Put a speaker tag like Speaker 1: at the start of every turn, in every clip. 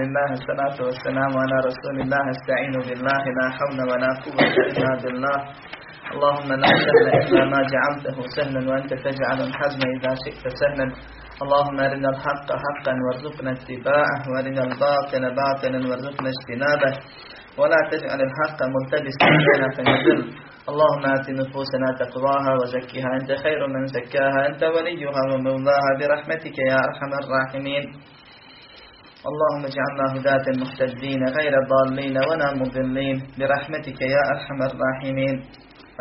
Speaker 1: لله الصلاة والسلام على رسول الله استعين بالله لا حول ولا قوة إلا بالله. اللهم لا سهل إلا ما جعلته سهلا وأنت تجعل الحزن إذا شئت سهلا. اللهم أرنا الحق حقا وارزقنا اتباعه وأرنا الباطل باطلا وارزقنا اجتنابه. ولا تجعل الحق ملتبسا علينا فنذل اللهم آت نفوسنا تقواها وزكها. أنت خير من زكاها أنت وليها ومولاها برحمتك يا أرحم الراحمين. اللهم اجعلنا هداة مهتدين غير ضالين ولا مضلين برحمتك يا أرحم الراحمين.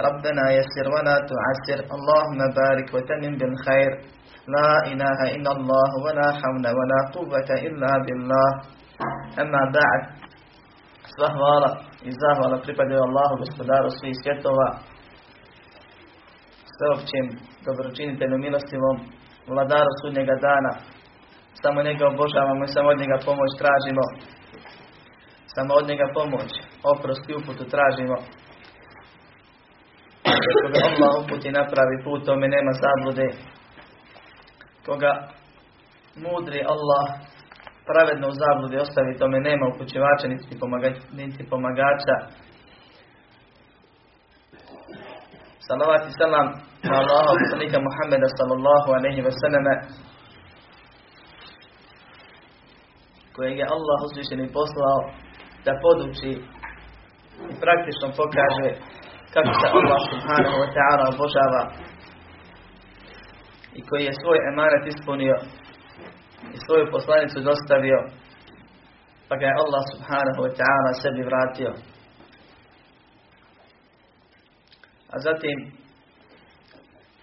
Speaker 1: ربنا يسر ولا تعسر. اللهم بارك وتمن بالخير. لا إله إلا الله ولا حول ولا قوة إلا بالله. أما بعد sva hvala i zahvala pripadaju Allahu gospodaru svih svjetova, sveopćim dobročinitelju milostivom, vladaru sudnjega dana. Samo njega obožavamo i samo od njega pomoć tražimo. Samo od njega pomoć, oprost i uputu tražimo. Koga Allah uputi napravi put, tome nema zablude. Koga mudri Allah pravedno u zabludi ostavi, tome nema upućivača niti, pomagača, niti pomagača. Salavat i salam na Allaha poslanika Muhammeda sallallahu alaihi wa sallame kojeg je Allah uzvišeni poslao da poduči i praktično pokaže kako se Allah subhanahu wa ta'ala obožava i koji je svoj emanet ispunio i svoju poslanicu dostavio, pa ga je Allah subhanahu wa ta'ala sebi vratio. A zatim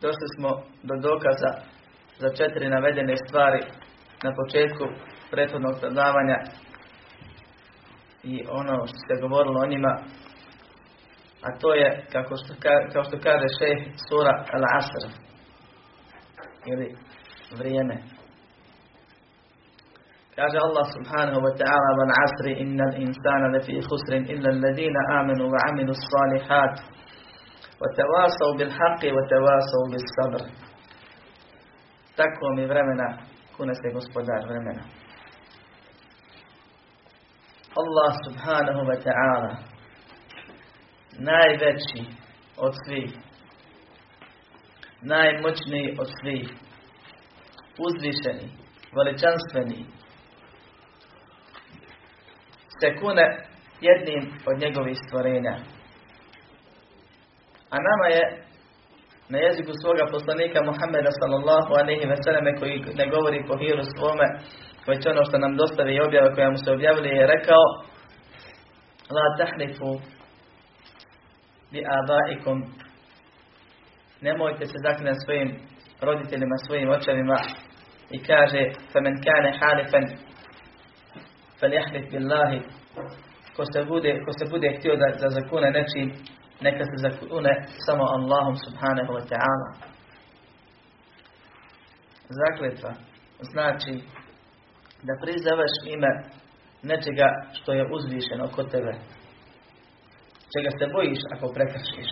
Speaker 1: došli smo do dokaza za četiri navedene stvari na početku prethodnog predavanja i ono što ste govorili o njima, a to je, kako što, kao što kaže šejh sura Al-Asr, ili vrijeme. Kaže Allah subhanahu wa ta'ala wal asri innal insana lafi khusrin illa alladhina amanu wa amilu salihat wa tawasaw bil haqqi wa tawasaw bis sabr. Tako mi vremena kuna se gospodar vremena. Allah subhanahu wa ta'ala najveći od svih najmoćniji od svih uzvišeni veličanstveni se kune jednim od njegovih stvorenja. A nama je na jeziku svoga poslanika Muhammeda sallallahu alaihi ve selleme koji ne govori po hiru svome, već ono što nam dostavi i objava koja mu se objavili je rekao La tahlifu bi abaikum nemojte se zaklinati svojim roditeljima, svojim očevima i kaže فَمَنْ كَانَ حَالِفًا فَلْيَحْلِفْ بِاللَّهِ ko se bude, ko se bude htio da, da zakune nečim, neka se zakune samo Allahom subhanahu wa ta'ala. Zakletva znači da prizavaš ime nečega što je uzvišeno kod tebe. Čega se bojiš ako prekršiš.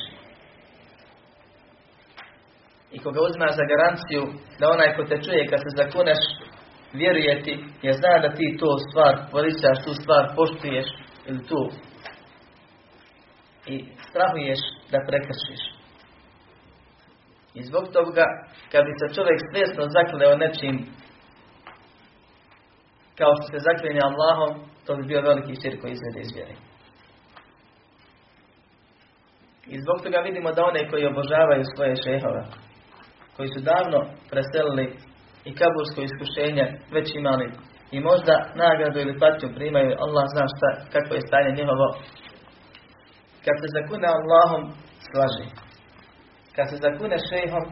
Speaker 1: I koga uzmaš za garanciju da onaj ko te čuje kad se zakuneš vjeruje ti, je zna da ti to stvar veličaš, tu stvar poštuješ ili tu. I strahuješ da prekršiš. I zbog toga, kad bi se čovjek svjesno zakleo nečim, kao što se zaklinje Allahom, to bi bio veliki sir koji izvede iz. I zbog toga vidimo da one koji obožavaju svoje šehove, koji su davno preselili i kabursko iskušenje već imali i možda nagradu ili patnju primaju, Allah zna šta, kako je stanje njihovo. Kad se zakune Allahom, slaži. Kad se zakune šejhom,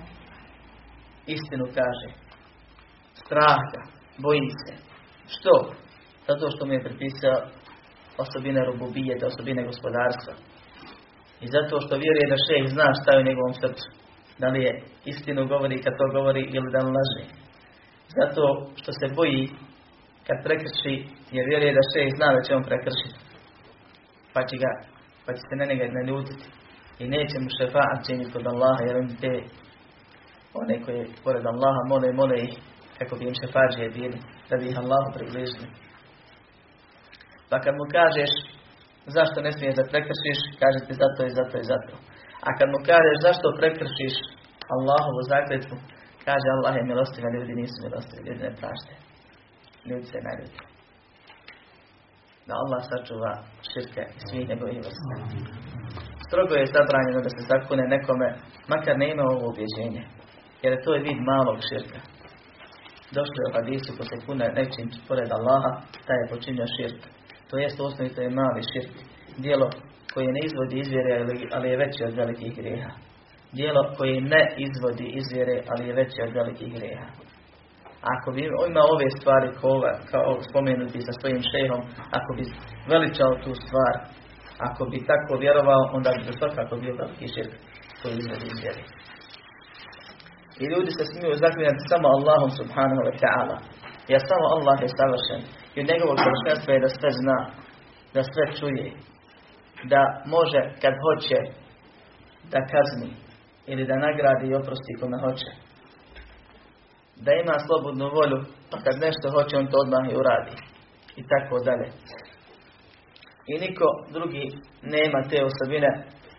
Speaker 1: istinu kaže. Strah ga, boji se. Što? Zato što mu je pripisao osobine rububijete, osobine gospodarstva. I zato što vjeruje da šejh zna šta je u njegovom srcu. Da li je istinu govori kad to govori ili da laže. Zato što se boji kad prekrši, jer vjeruje da šejh zna da će on prekršiti. Pa će, ga, pa će se na njega ne ljutiti. I neće mu šefaat činiti kod Allaha, jer on te one koje pored Allaha mole, mole ih kako bi im šefađije bili, da bi ih Allahu približili. Pa kad mu kažeš zašto ne smiješ da prekršiš, kaže ti zato i zato i zato. A kad mu kažeš zašto prekršiš Allahovu zakletvu, kaže Allah je milostiv, a ljudi nisu milostivi, ljudi ne prašte. Ljudi se ne ljudi. Da Allah sačuva širke i svih njegovih vrsta. Strogo je zabranjeno da se zakune nekome, makar ne ima ovo objeđenje. Jer to je vid malog širka. Došlo je u hadisu ko se kune nečim pored Allaha, taj je počinio širk. To jest osnovi to je mali širk. Dijelo koje ne izvodi izvjere, ali je veće od velikih grijeha. Dijelo koje ne izvodi izvjere, ali je veće od velikih grijeha. Ako bi imao ove stvari kao, kao spomenuti sa svojim šehom, ako bi veličao tu stvar, ako bi tako vjerovao, onda bi to svakako bio veliki širk koji izvodi izvjere. I ljudi se smiju zaklinjati samo Allahom subhanahu wa ta'ala. Jer samo Allah je savršen. I od njegovog savršenstva je da sve zna, da sve čuje, da može kad hoće da kazni ili da nagradi i oprosti kome hoće. Da ima slobodnu volju, pa kad nešto hoće on to odmah i uradi. I tako dalje. I niko drugi nema te osobine,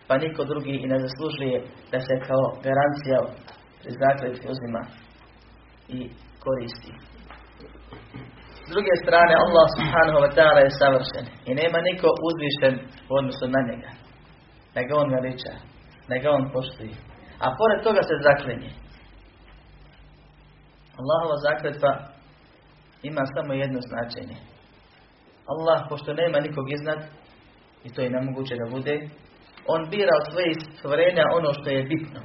Speaker 1: pa niko drugi i ne zaslužuje da se kao garancija zakletvi uzima i koristi. S druge strane, Allah subhanahu wa ta'ala je savršen i nema niko uzvišen u odnosu na njega. Da ga on veliča, da ga on poštuje. A pored toga se zaklinje. Allahova zakletva ima samo jedno značenje. Allah, pošto nema nikog iznad, i to je nemoguće da bude, on bira od svojih stvorenja ono što je bitno,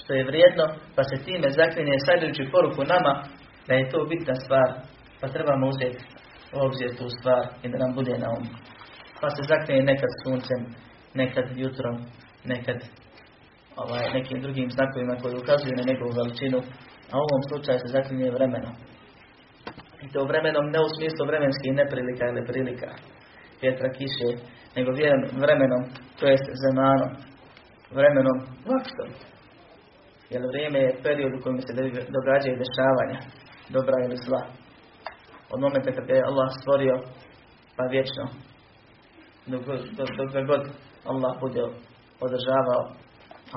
Speaker 1: što je vrijedno, pa se time zaklinje sajdujući poruku nama da je to bitna stvar, pa trebamo uzeti u obzir tu stvar i da nam bude na umu. Pa se zaklinje nekad suncem, nekad jutrom, nekad ovaj, nekim drugim znakovima koji ukazuju na njegovu veličinu, a u ovom slučaju se zaklinje vremenom. I to vremenom ne u smislu vremenskih neprilika ili prilika, vjetra, kiše, nego vremenom, to jest zemanom, vremenom vaktom. Jer vrijeme je period u kojem se događaju dešavanja, dobra ili zla. Od momenta kad je Allah stvorio, pa vječno, dok, god Allah bude održavao,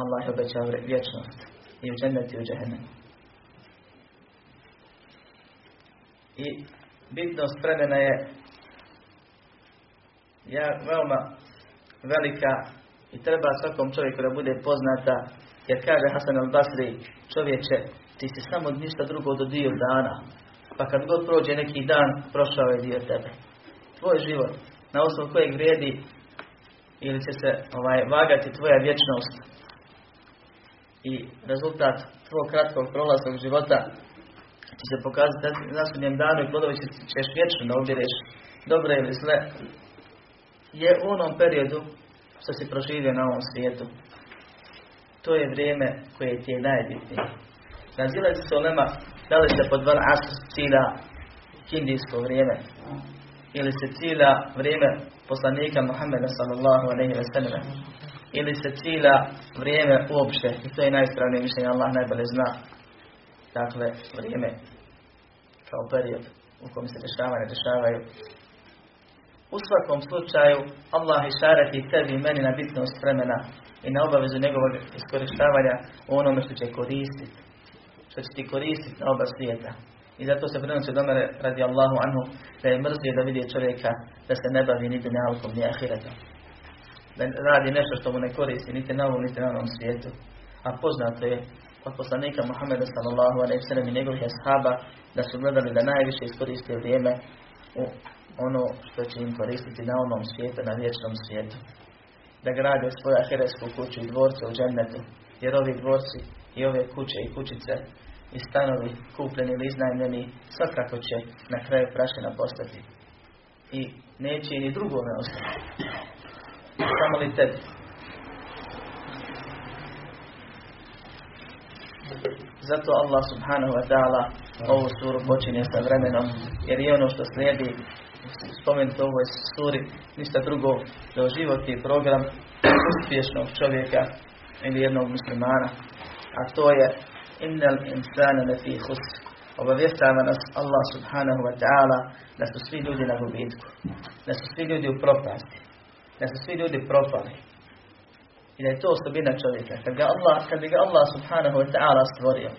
Speaker 1: Allah je obećao vječnost i u džennetu i u. I bitnost vremena je ja, veoma velika i treba svakom čovjeku da bude poznata jer kaže Hasan al-Basri čovječe ti si samo ništa drugo do dio dana. Pa kad god prođe neki dan prošao je dio tebe. Tvoj život na osnovu kojeg vrijedi ili će se ovaj, vagati tvoja vječnost. I rezultat tvojeg kratkog prolaznog života će se pokazati na sudnjem danu i plodovi ćeš vječno da obireš dobro ili zle. Je u onom periodu što si proživio na ovom svijetu. To je vrijeme koje ti je najbitnije. Razilazi se olema da li se pod van asr cilja hindijsko vrijeme ili se cilja vrijeme poslanika Muhammeda sallallahu alaihi wa sallam ili se cilja vrijeme uopšte i to je najispravnije mišljenje Allah najbolje zna. Dakle vrijeme kao period u kojem se dešavaju, dešavaju. U svakom slučaju, Allah išarati tebi i meni na bitnost vremena i na obavezu njegovog iskorištavanja onome što će koristiti. Što će ti koristiti na oba svijeta. I zato se prenosi do mene radi Allahu anhu da je mrzio da vidi čovjeka da se ne bavi ni dunjalkom ni ahiretom. Da radi nešto što mu ne koristi niti na ovom niti na ovom svijetu. A poznato je od poslanika Muhammeda sallallahu alaihi sallam i njegovih ashaba da su gledali da najviše iskoriste vrijeme u ono što će im koristiti na onom svijetu, na vječnom svijetu. Da grade svoju ahiresku kuću i dvorce u džennetu, jer ovi dvorci i ove kuće i kućice i stanovi kupljeni ili iznajmljeni svakako će na kraju prašina postati. I neće ni drugome ostati. Samo li tebi. Zato Allah subhanahu wa ta'ala ovu suru počinje sa vremenom, jer je ono što slijedi spomenuti u ovoj suri ništa drugo da životni program uspješnog čovjeka ili jednog muslimana a to je innal insana fi khusr obavještava nas Allah subhanahu wa ta'ala da su svi ljudi na gubitku, da su svi ljudi u propasti, da su svi ljudi propali. I da je to osobina čovjeka. Kad, ga Allah, kad bi ga Allah subhanahu wa ta'ala stvorio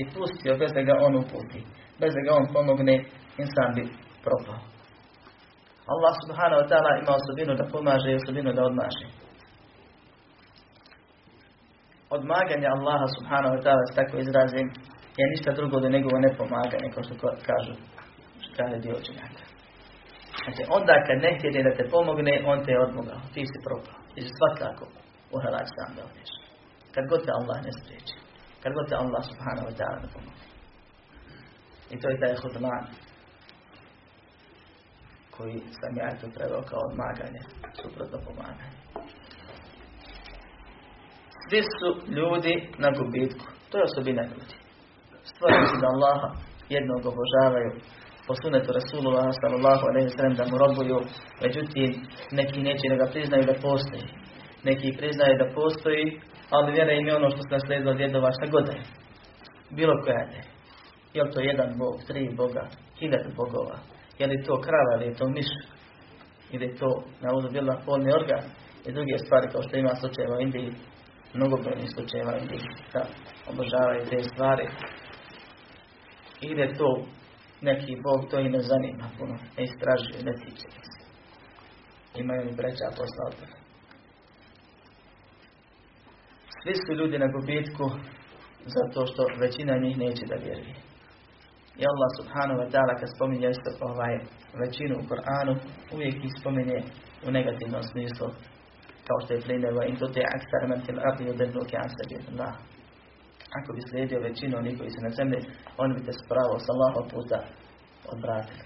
Speaker 1: i pustio bez da ga on uputi, bez da ga on pomogne, insan bi propao. Allah subhanahu wa ta'ala ima osobinu da pomaže i osobinu da odmaže. Odmaganje Allaha subhanahu wa ta'ala, tako izrazim, je ništa drugo do njegovo nepomaganje, kao što kažu, što kaže dio učenjaka. Znači, onda kad ne htjede da te pomogne, on te je odmogao, ti si propao. Si svakako u helak sam da odneš. Kad god te Allah ne spriječi. Kad god te Allah subhanahu wa ta'ala ne pomogne. I to je taj hudman koji sam ja tu preveo kao odmaganje, suprotno pomaganje. Svi su ljudi na gubitku. To je osobina ljudi. Stvorili su da Allaha jednog obožavaju, po sunetu Rasulullah sallallahu alaihi sallam da mu robuju, međutim neki neće da ga priznaju da postoji. Neki priznaju da postoji, ali vjera im je ono što se nasledilo od djedova šta god je. Bilo koja je. Je li to jedan bog, tri boga, hiljad bogova, je li to krava, ili je to miš, ili je to na bila polni organ i druge stvari kao što ima slučajeva u Indiji, mnogobrojnih slučajeva Indiji, da obožavaju te stvari. Ili je to neki Bog, to i ne zanima puno, ne istražuje, ne tiče. Imaju li breća posla od. Svi su ljudi na gubitku zato što većina njih neće da vjeruje. I Allah subhanahu wa ta'ala kad spominje isto ovaj većinu u Koranu, uvijek ih spominje u negativnom smislu, kao što je primjer in to te aksar men fil ardi yudilluke an sabilillah. Ako bi slijedio većinu onih koji su na zemlji, oni bi te spravo sa Allahov puta odvratili.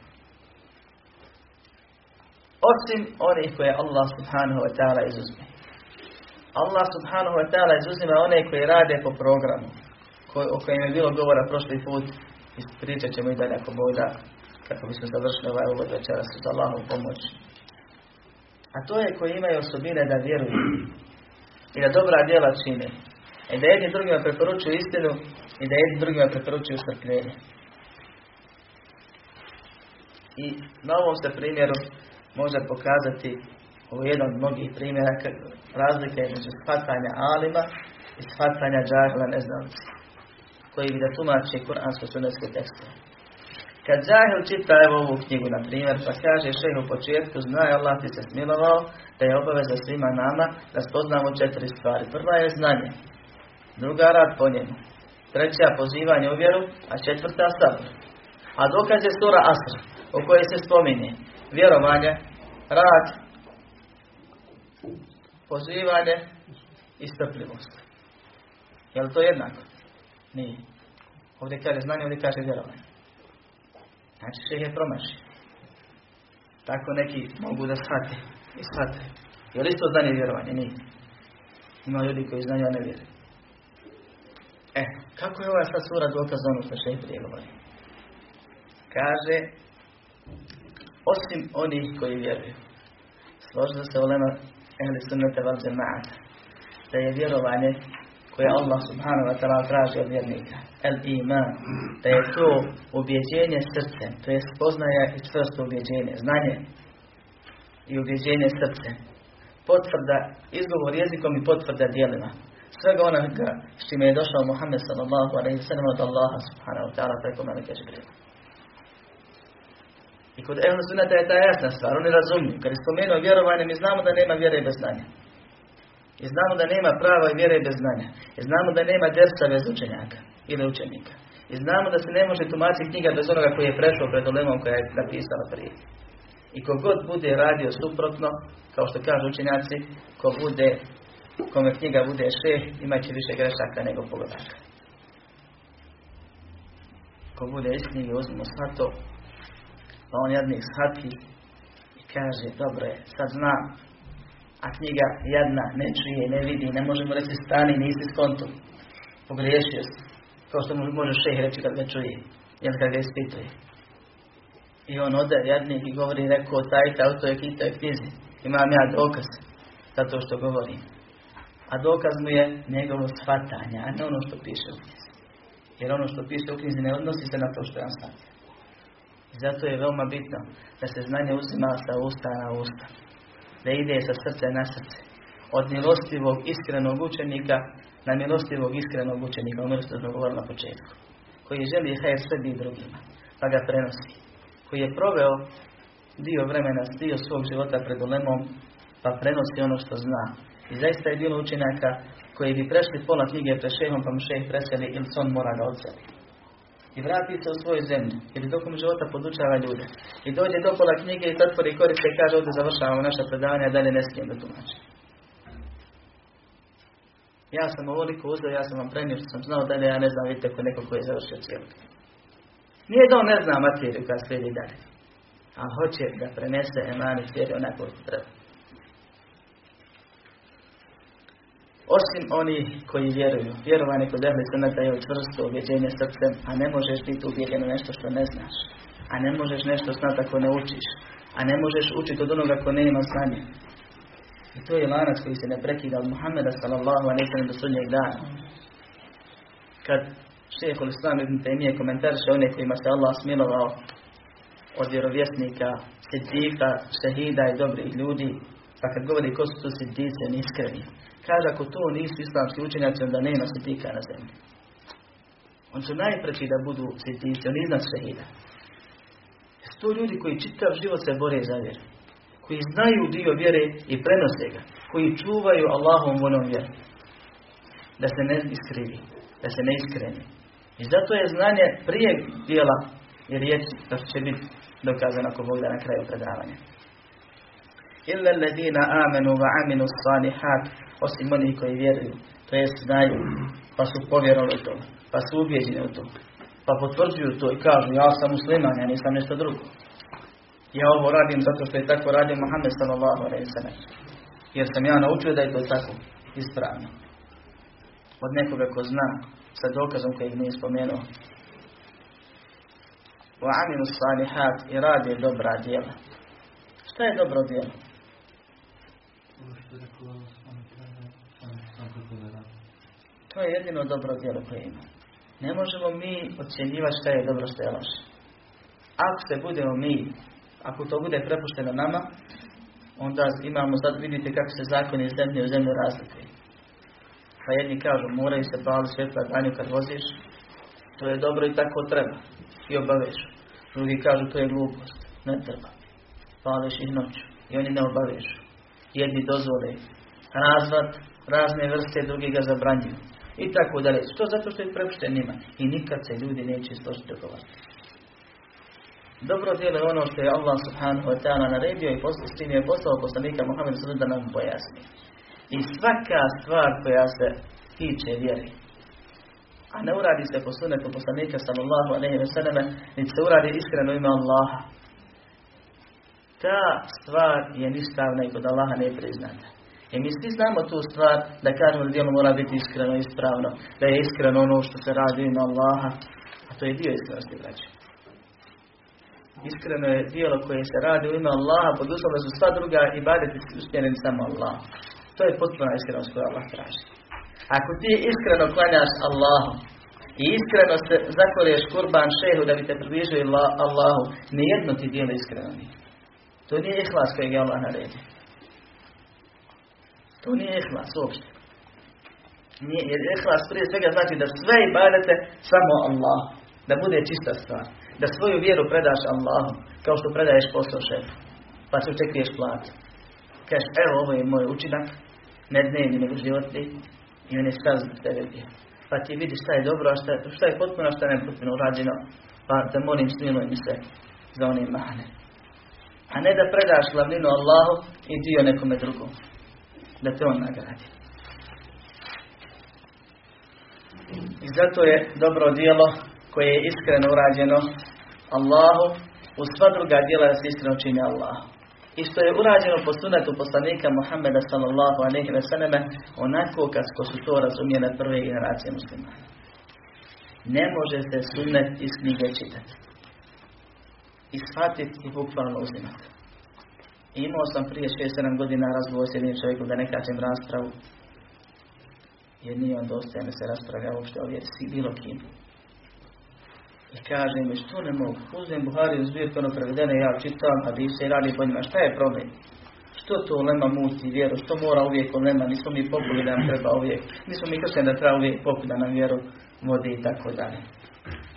Speaker 1: Osim onih koje Allah subhanahu wa ta'ala izuzme. Allah subhanahu wa ta'ala izuzima one koji rade po programu, o kojem je bilo govora prošli put, Ispričat ćemo i dalje ako Bog da, kako bismo završili ovaj uvod večeras uz Allahom pomoć. A to je koji imaju osobine da vjeruju i da dobra djela čine. I da jedni drugima preporučuju istinu i da jedni drugima preporučuju strpljenje. I na ovom se primjeru može pokazati u jedan od mnogih primjera razlike između shvatanja alima i shvatanja džahla neznalice koji bi da tumači kuransko-sunetske tekstove. Kad Zahil čita evo ovu knjigu, na primjer, pa kaže šeh u početku, znaj Allah ti se smilovao, da je obaveza svima nama da spoznamo četiri stvari. Prva je znanje, druga rad po njemu, treća pozivanje u vjeru, a četvrta sabor. A dokaz je sura Asr, u kojoj se spominje vjerovanje, rad, pozivanje i strpljivost. Je li to jednako? Nije. Ovdje kaže znanje, ovdje kaže vjerovanje. Znači šeh je promaši. Tako neki mogu da shvate i shvate. Je li isto znanje vjerovanje? Nije. Ima ljudi koji znaju, a ne vjeruju. E, kako je ova sad sura dokaz ono što šeh prije govori? Kaže, osim onih koji vjeruju. Složno se ulema ehli sunnete val Da je vjerovanje koje Allah subhanahu wa ta'ala traži od vjernika. El iman. Da je to ubjeđenje srcem. To je spoznaja i čvrsto ubjeđenje. Znanje i ubjeđenje srcem. Potvrda, izgovor jezikom i potvrda dijelima. Svega onoga s čime je došao Muhammed sallallahu alaihi sallam od Allaha subhanahu wa ta'ala preko Melike Žibrila. I kod Ehlu Sunnata je ta jasna stvar, oni razumiju. Kad je spomenuo vjerovanje, mi znamo da nema vjere bez znanja. I znamo da nema prava i vjere bez znanja. I znamo da nema dersa bez učenjaka ili učenika. I znamo da se ne može tumačiti knjiga bez onoga koji je prešao pred ulemom koja je napisala prije. I kogod bude radio suprotno, kao što kažu učenjaci, ko bude, kome knjiga bude šeh, imat će više grešaka nego pogodaka. Ko bude iz knjige, uzmemo to, pa on jednih shati i kaže, dobro je, sad znam, a knjiga jedna ne čuje, ne vidi, ne možemo reći stani, nisi skonto. Pogriješio si. Kao što može šeh reći kad ga čuje, jer kad ga ispituje. I on ode jadnik i govori, rekao, taj taj to je je knjizi. Imam ja dokaz za to što govorim. A dokaz mu je njegovo shvatanje, a ne ono što piše u knjizi. Jer ono što piše u knjizi ne odnosi se na to što je on I zato je veoma bitno da se znanje uzima sa usta na usta. Da ide sa srce na srce. Od milostivog, iskrenog učenika na milostivog, iskrenog učenika. Ono što smo govorili na početku. Koji želi hajr sebi i drugima. Pa ga prenosi. Koji je proveo dio vremena, dio svog života pred ulemom, pa prenosi ono što zna. I zaista je bilo učenjaka koji bi prešli pola knjige pred šehom, pa mu šeh preseli ili on mora ga odseli. I vrati se u svoju zemlju, jer tokom života podučava ljude. I dođe do pola knjige i zatvori koriste i kaže ovdje završavamo naša predavanja, dalje ne smijem da tumači. Ja sam ovoliko uzeo, ja sam vam prenio što sam znao dalje, ja ne znam, vidite ko neko koji je završio cijelu Nije da on ne zna materiju koja slijedi dalje, a hoće da prenese emani vjeri onako treba. Osim oni koji vjeruju. Vjerovanje kod ehli sunnata je čvrsto objeđenje srcem, a ne možeš biti ubjeđen nešto što ne znaš. A ne možeš nešto znati ako ne učiš. A ne možeš učiti od onoga ko nema. I to je lanac koji se ne prekida od Muhammeda sallallahu alaihi sallam do sudnjeg dana. Kad šehol Islam ibn Taymiye komentarše one kojima se Allah smilovao od vjerovjesnika, sidika, šehida i dobrih ljudi, pa kad govori ko su to sidice, iskreni, Kaže, ako to nisu islamski učenjaci, onda nema sidika na zemlji. On su najpreći da budu sidici, oni iznad šehida. Su to ljudi koji čitav život se bore za vjeru. Koji znaju dio vjere i prenose ga. Koji čuvaju Allahom vonom vjeru. Da se ne iskrivi. Da se ne iskreni. I zato je znanje prije dijela i riječi da će biti dokazano ako Bog na kraju predavanja. Illa ladina amenu wa aminu salihat osim oni koji vjeruju, to jest znaju, pa su povjerovali to, pa su ubijeđeni u to, pa potvrđuju to i kažu ja sam musliman, ja nisam nešto drugo. Ja ovo radim zato što je tako radio Muhammed sallallahu alaihi sallam. Jer sam ja naučio da je to tako ispravno. Od nekoga ko zna sa dokazom koji nije spomenuo. Wa aminu salihat i radi dobra djela. Šta je dobro djelo? To je jedino dobro djelo koje ima. Ne možemo mi ocjenjivati šta je dobro, što je loše. Ako se budemo mi, ako to bude prepušteno nama, onda imamo, sad vidite kako se zakoni iz zemlje u zemlju razlikuju. Pa jedni kažu, moraju se pali svjetla danju kad voziš, to je dobro i tako treba. I obaveš. Drugi kažu, to je glupost, ne treba. Pališ ih noću i oni ne obavežu. Jedni dozvole razvat, razne vrste, drugi ga zabranjuju i tako dalje. Što zato što je prepušten njima. I nikad se ljudi neće složiti govoriti. Dobro djelo je ono što je Allah subhanahu wa ta'ala naredio i s tim je poslao poslanika Muhammed sallallahu da nam pojasni. I svaka stvar koja se tiče vjeri, a ne uradi se po sunetu poslanika sallallahu alaihi wa sallam, niti se uradi iskreno ime Allaha. Ta stvar je ništavna i kod Allaha ne priznata. I mi svi znamo tu stvar da kažemo da djelo mora biti iskreno i ispravno. Da je iskreno ono što se radi na Allaha. A to je dio iskrenosti, braće. Iskreno je dijelo koje se radi u ime Allaha pod uslovom su sva druga i badeti usmjereni samo Allah. To je potpuna iskrenost koju Allah traži. Ako ti iskreno klanjaš Allahu i iskreno se zakoliješ kurban šehu da bi te približio Allahu, nijedno ti dijelo iskreno nije. To nije ihlas kojeg je Allah naredio. To nije ihlas uopšte. Nije, jer ihlas prije svega znači da sve ibadete samo Allah. Da bude čista stvar. Da svoju vjeru predaš Allahu. Kao što predaješ posao šefu. Pa se očekuješ plat. Kažeš, evo ovo je moj učinak. Ne dnevni, nego životni. I on je stav tebe Pa ti vidiš šta je dobro, a šta, šta je potpuno, šta je potpuno urađeno. Pa te molim, smiluj mi se za one mahane. A ne da predaš glavninu Allahu i dio nekome drugom da te on nagradi. I zato je dobro djelo koje je iskreno urađeno Allahu u sva druga djela da se iskreno čini Allahu. I što je urađeno po sunetu poslanika Muhammeda sallallahu alaihi ve selleme onako kako su to razumijene prve generacije muslima. Ne može se sunet iz knjige čitati. I shvatiti i bukvalno uzimati. Imao sam prije 6-7 godina razgovor s jednim čovjekom da ne kažem raspravu. Jer nije on dostajan da se raspravlja uopšte o vjeri, bilo kim. I kaže mi, što ne mogu? Uzmem Buhari u zbirku, ono prevedene, ja čitam hadise i radi po njima. Šta je problem? Što to lema muti vjeru? Što mora uvijek lema? Nismo mi populi da nam treba uvijek. Nismo mi kršeni da treba uvijek populi da nam vjeru vodi i tako dalje.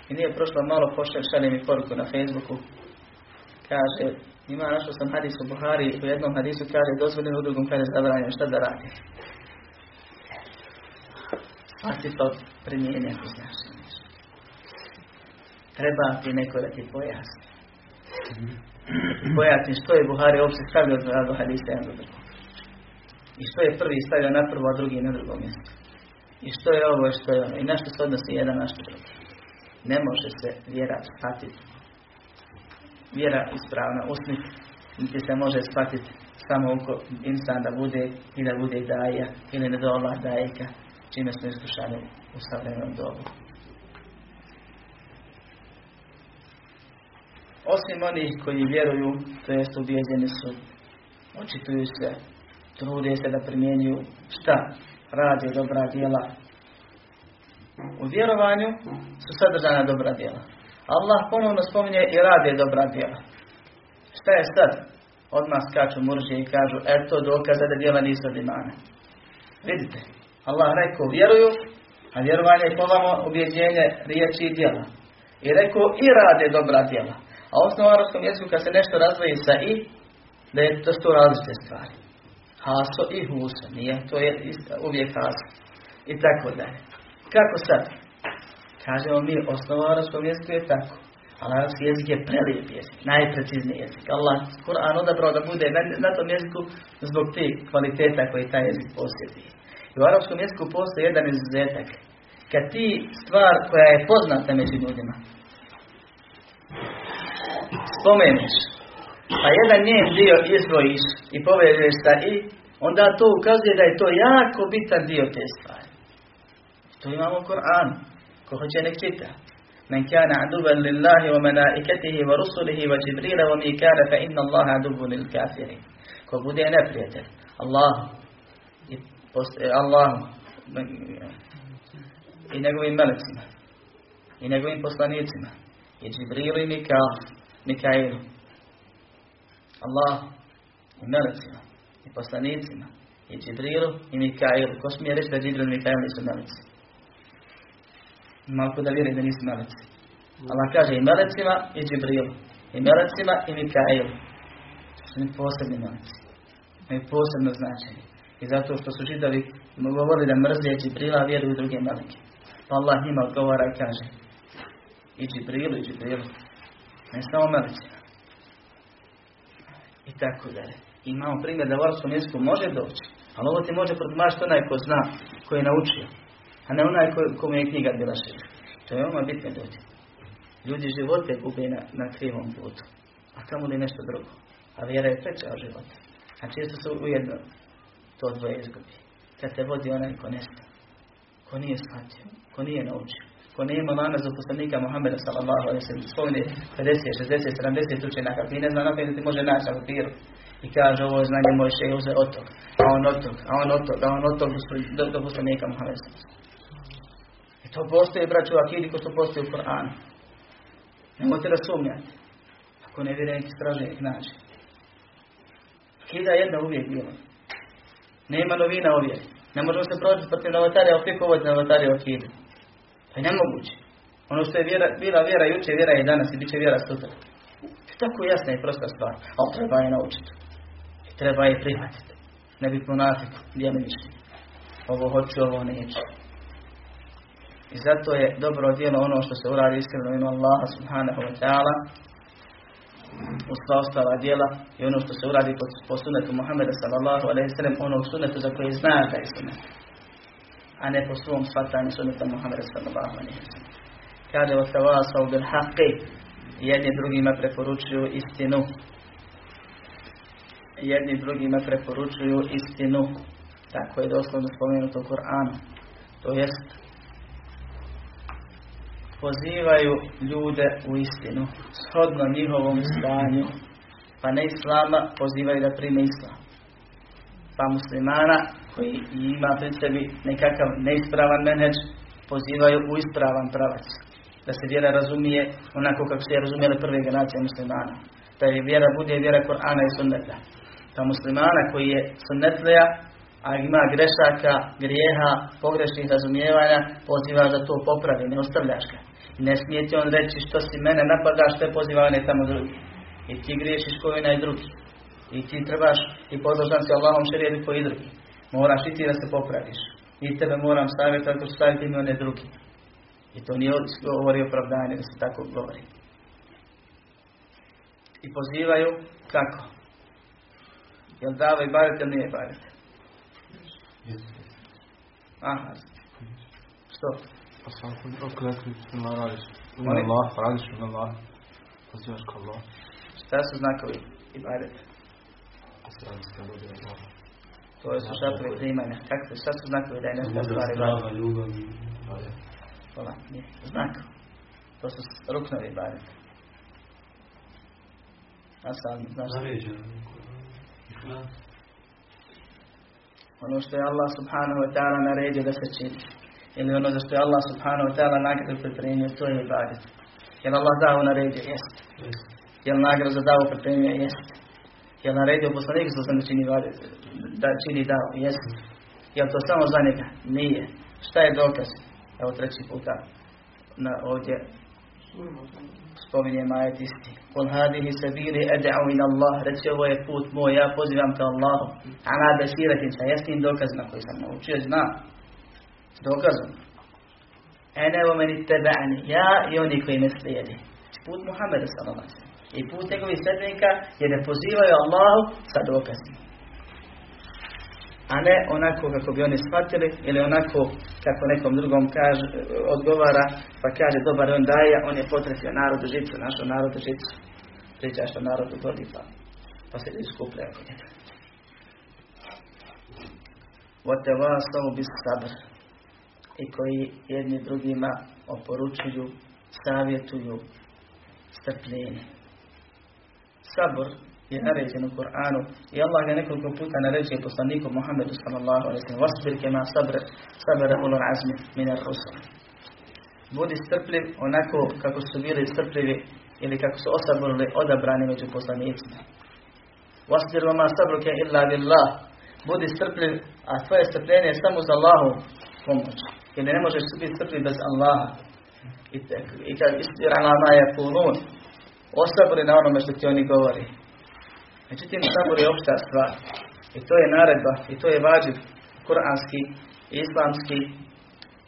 Speaker 1: I nije prošlo malo pošalj, šalje mi poruku na Facebooku. Kaže, ima našao sam hadis u Buhari, u jednom hadisu kaže dozvoljeno, u drugom kaže zabranjeno, šta da radi? Pa ti to primijeni ako znaš Treba ti neko da ti pojasni. Pojasni što je Buhari uopće stavio od dva hadisa jedan do drugog. I što je prvi stavio na prvo, a drugi na drugo mjesto. I što je ovo i što je ono. I na što se odnosi jedan na što drugi. Ne može se vjera shvatiti. Vjera ispravna usniti, niti se može shvatiti samo uko insan da bude i da bude daja ili ne dola dajka, čime smo iskušani u savremenom dobu. Osim onih koji vjeruju, to jest ubijeđeni su, očituju se, trude se da primjenjuju šta rade dobra djela. U vjerovanju su sadržana dobra djela. Allah ponovno spominje i rade dobra djela. Šta je sad? Odmah skaču murže i kažu, eto dokaza da djela nisu od imana. Vidite, Allah rekao vjeruju, a vjerovanje je povamo ubjeđenje riječi i djela. I rekao i rade dobra djela. A osnova u arabskom jeziku kad se nešto razvoji sa i, da je to sto različite stvari. Haso i huso, nije, to je uvijek haso. I tako dalje. Kako sad? Kažemo mi, osnova u arabskom jeziku je tako. Ali arabski jezik je prelijep jezik, najprecizniji jezik. Allah Kur'an odabrao da bude na, na tom jeziku zbog tih kvaliteta koji taj jezik posjedi. I u arapskom jeziku postoji jedan izuzetak. Kad ti stvar koja je poznata među ljudima, spomeniš, pa jedan njen dio izdvojiš i povedeš sa i, onda to ukazuje da je to jako bitan dio te stvari. To imamo u Koranu. Ko hoće nek čita. Men kana aduban lillahi wa malaikatihi wa rusulihi wa Jibrila wa Mikala fa inna Allaha adubun lil kafirin. Ko bude neprijatelj Allah i Allah i njegovim melecima i njegovim poslanicima i Džibrilu i Mikael, Mikailu. Allah i melecima i poslanicima i Džibrilu i Mikailu. Ko smije reći da Džibril i Mikail nisu meleci? Malo da vjeruje da nisu meleci. Allah kaže i melecima i Džibrilu. I melecima i Mikailu. To su posebni meleci. Imaju posebno značenje. I zato što su židovi govorili da mrzije Džibrila, vjeruju druge meleke. Pa Allah njima odgovara i kaže i Džibrilu, i Džibrilu. Ne samo melecima. I tako dalje. Imamo primjer da u arabskom jeziku može doći, ali ovo ti može protumačiti onaj ko zna, ko je naučio, a ne onaj ko, kome je knjiga bila šira. To je veoma bitno ljudi. Ljudi živote gube na, na krivom putu, a kamo li nešto drugo. A vjera je preća od života. A često se ujedno to dvoje izgubi. Kad te vodi onaj ko nesta, ko nije shvatio, ko nije naučio, ko nema lana za poslanika Muhammeda sallallahu alaihi sallam, spomni 50, 60, 70 učenjaka, ti ne zna naprijed ti može naći na papiru. I kaže ovo je znanje moj še uze od tog, a on od tog, a on od tog, a on od tog do, do poslanika Muhammeda I to postoji, braću, u akidi ko što postoji u Koranu. Nemojte da sumnjate. Ako ne vjerujete, straže ih naći. Akida je jedna uvijek bila. Nema novina ovdje. Ne možemo se proći protiv novotarija, opet uvodi novotarija o akidu. To je nemoguće. Ono što je vjera, bila vjera juče, vjera je danas i bit će vjera sutra. To je tako jasna i prosta stvar. Ali treba je naučiti. I treba je prihvatiti. Ne biti monafik, djelimični. Ovo hoću, ovo neću. I zato je dobro djelo ono što se uradi iskreno ime Allaha subhanahu wa ta'ala u sva ostala djela i ono što se uradi po, po sunetu Muhammeda sallallahu alaihi sallam onog sunetu za koje zna da je sunet a ne po svom shvatanju suneta Muhammeda sallallahu alaihi sallam. Kaže o tawasau bil haqqi jedni drugima preporučuju istinu. Jedni drugima preporučuju istinu. Tako je doslovno spomenuto u Koranu to jest pozivaju ljude u istinu, shodno njihovom stanju, pa ne islama pozivaju da prime islam. Pa muslimana koji ima pred sebi nekakav neispravan menedž, pozivaju u ispravan pravac. da se vjera razumije onako kako se je razumijele prve generacije muslimana. Da je vjera bude vjera Korana i sunneta. Da muslimana koji je sunnetlija, a ima grešaka, grijeha, pogrešnih razumijevanja, poziva da to popravi, ne ostavljaš ga. Ne smije ti on reći što si mene napada, što je pozivane tamo drugi. I ti griješiš koji i drugi. I ti trebaš i podložan si Allahom šerijedu koji drugi. Moraš i ti da se popraviš. I tebe moram staviti ako ću staviti i one drugi. I to nije govori opravdanje da se tako govori. I pozivaju kako? Jel dava i baret ili nije baret? Aha. Što?
Speaker 2: Pa svako okretli ne radiš. U Allah, radiš u Allah. Pozivaš kao Allah.
Speaker 1: Šta su znakovi i baret? To je su šatovi primanja. Kako se, šta su znakovi da je nešto stvari baret?
Speaker 2: ljubav i
Speaker 1: Hvala. Nije. Znak. To su ruknovi baret. A sam, znaš? Ono što je Allah subhanahu wa ta'ala naredio da se čini. Ili ono za što je Allah subhanahu wa ta'ala nagradu pripremio, to je ibadet. Jel Allah dao naredio? Jest. Jel nagradu dao pripremio? Jest. Jel naredio poslanik za sam da čini ibadet? Da čini dao? Jest. Jel to samo za njega? Nije. Šta je dokaz? Evo treći puta na ovdje spominje majet isti. Kul hadihi sabili ed'u ila Allah. Reci ovo je put moj, ja pozivam ka Allahu. Ana besiratin sa jasnim dokazima koji sam naučio, znam. S dokazom. Ene o meni teba'ani. Ja i oni koji me slijedi. Put Muhammeda sallallahu I put njegovih sredbenika je da pozivaju Allahu sa dokazima a ne onako kako bi oni shvatili ili onako kako nekom drugom kaže, odgovara pa kaže dobar on daje, on je potresio narodu žicu, našo narodu žicu. Priča što narodu godi pa, pa se iskuplja oko njega. Bis sabr i koji jedni drugima oporučuju, savjetuju strpljenje. Sabor je naređen u Koranu i Allah ga nekoliko puta naređuje poslaniku Muhammedu sallallahu alaihi sallam vasbir kema sabr sabra ulul azmi minar rusul. Budi strpljiv onako kako su bili strpljivi ili kako su osaborili odabrani među poslanicima. Vasbir vama sabruke illa billah. Budi strpljiv a tvoje strpljenje je samo za Allahu pomoć jer ne možeš biti strpljiv bez Allaha i, i kad istira na ma je punun osabori na onome što ti oni govori Međutim, sabor je opšta stvar. I to je naredba, i to je vađiv kuranski, islamski,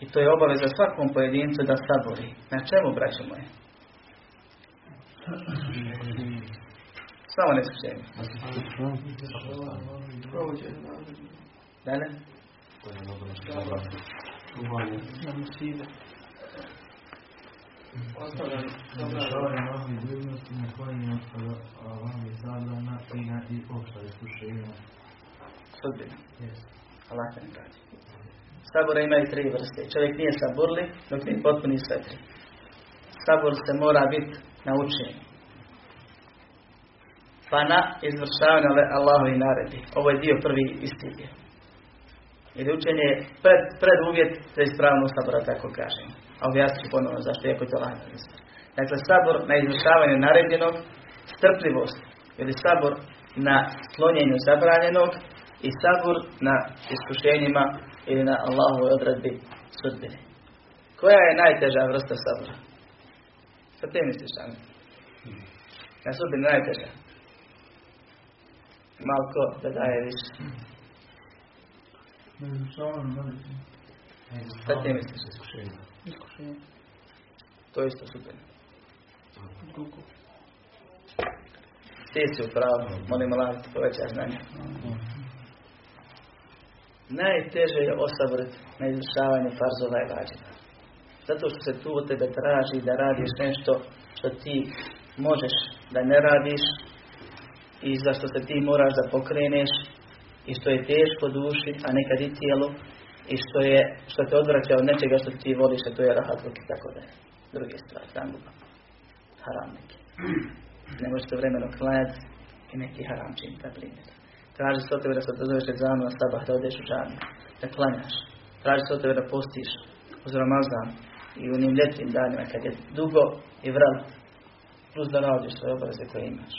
Speaker 1: i to je obaveza svakom pojedincu da sabori. Na čemu, braćo moje? Samo ne skušenje. Dalje?
Speaker 2: Izvršavanje Allahovih dužnosti na kojim je Allahovi zabrana i na i opšta iskušenja.
Speaker 1: Sudbina. Allah te nagradi. Sabora ima i tri vrste. Čovjek nije saburli dok nije potpuni sve tri. Sabor se mora biti na učenju. Pa na izvršavanju Allahovi naredi. Ovo je dio prvi isti dio. Jer je pred, pred uvjet za ispravnu sabora, tako kažemo. A objasnit ću ponovno zašto, iako je to lagano. Dakle, sabor na izvršavanje naredjenog, strpljivost ili sabor na slonjenju zabranjenog i sabor na iskušenjima ili na Allahovoj odredbi sudbine. Koja je najteža vrsta sabora? Šta te misliš, Ani? Na sudbini najteža. Malko da daje više. Šta ti misliš? Iskušenje. To je isto sudbina. Ti si u pravu, molim Allah ti poveća znanje. Najteže je osaboriti na izvršavanje farzova i vađiva. Zato što se tu od tebe traži da radiš nešto što ti možeš da ne radiš i za što se ti moraš da pokreneš i što je teško duši, a nekad i tijelu i što, je, što te odvraća od nečega što ti voliš, a to je rahatluk i tako da je. Druge stvari, tamo haram neki. Ne možeš se vremeno klanjati i neki haram čin, na primjer. Traži se od tebe da se odazoveš egzamenu na sabah, da odeš u džamiju, da klanjaš. Traži se od tebe da postiš uz Ramazan, i u onim ljetnim danima kad je dugo i vrlo, plus da radiš svoje obaveze koje imaš.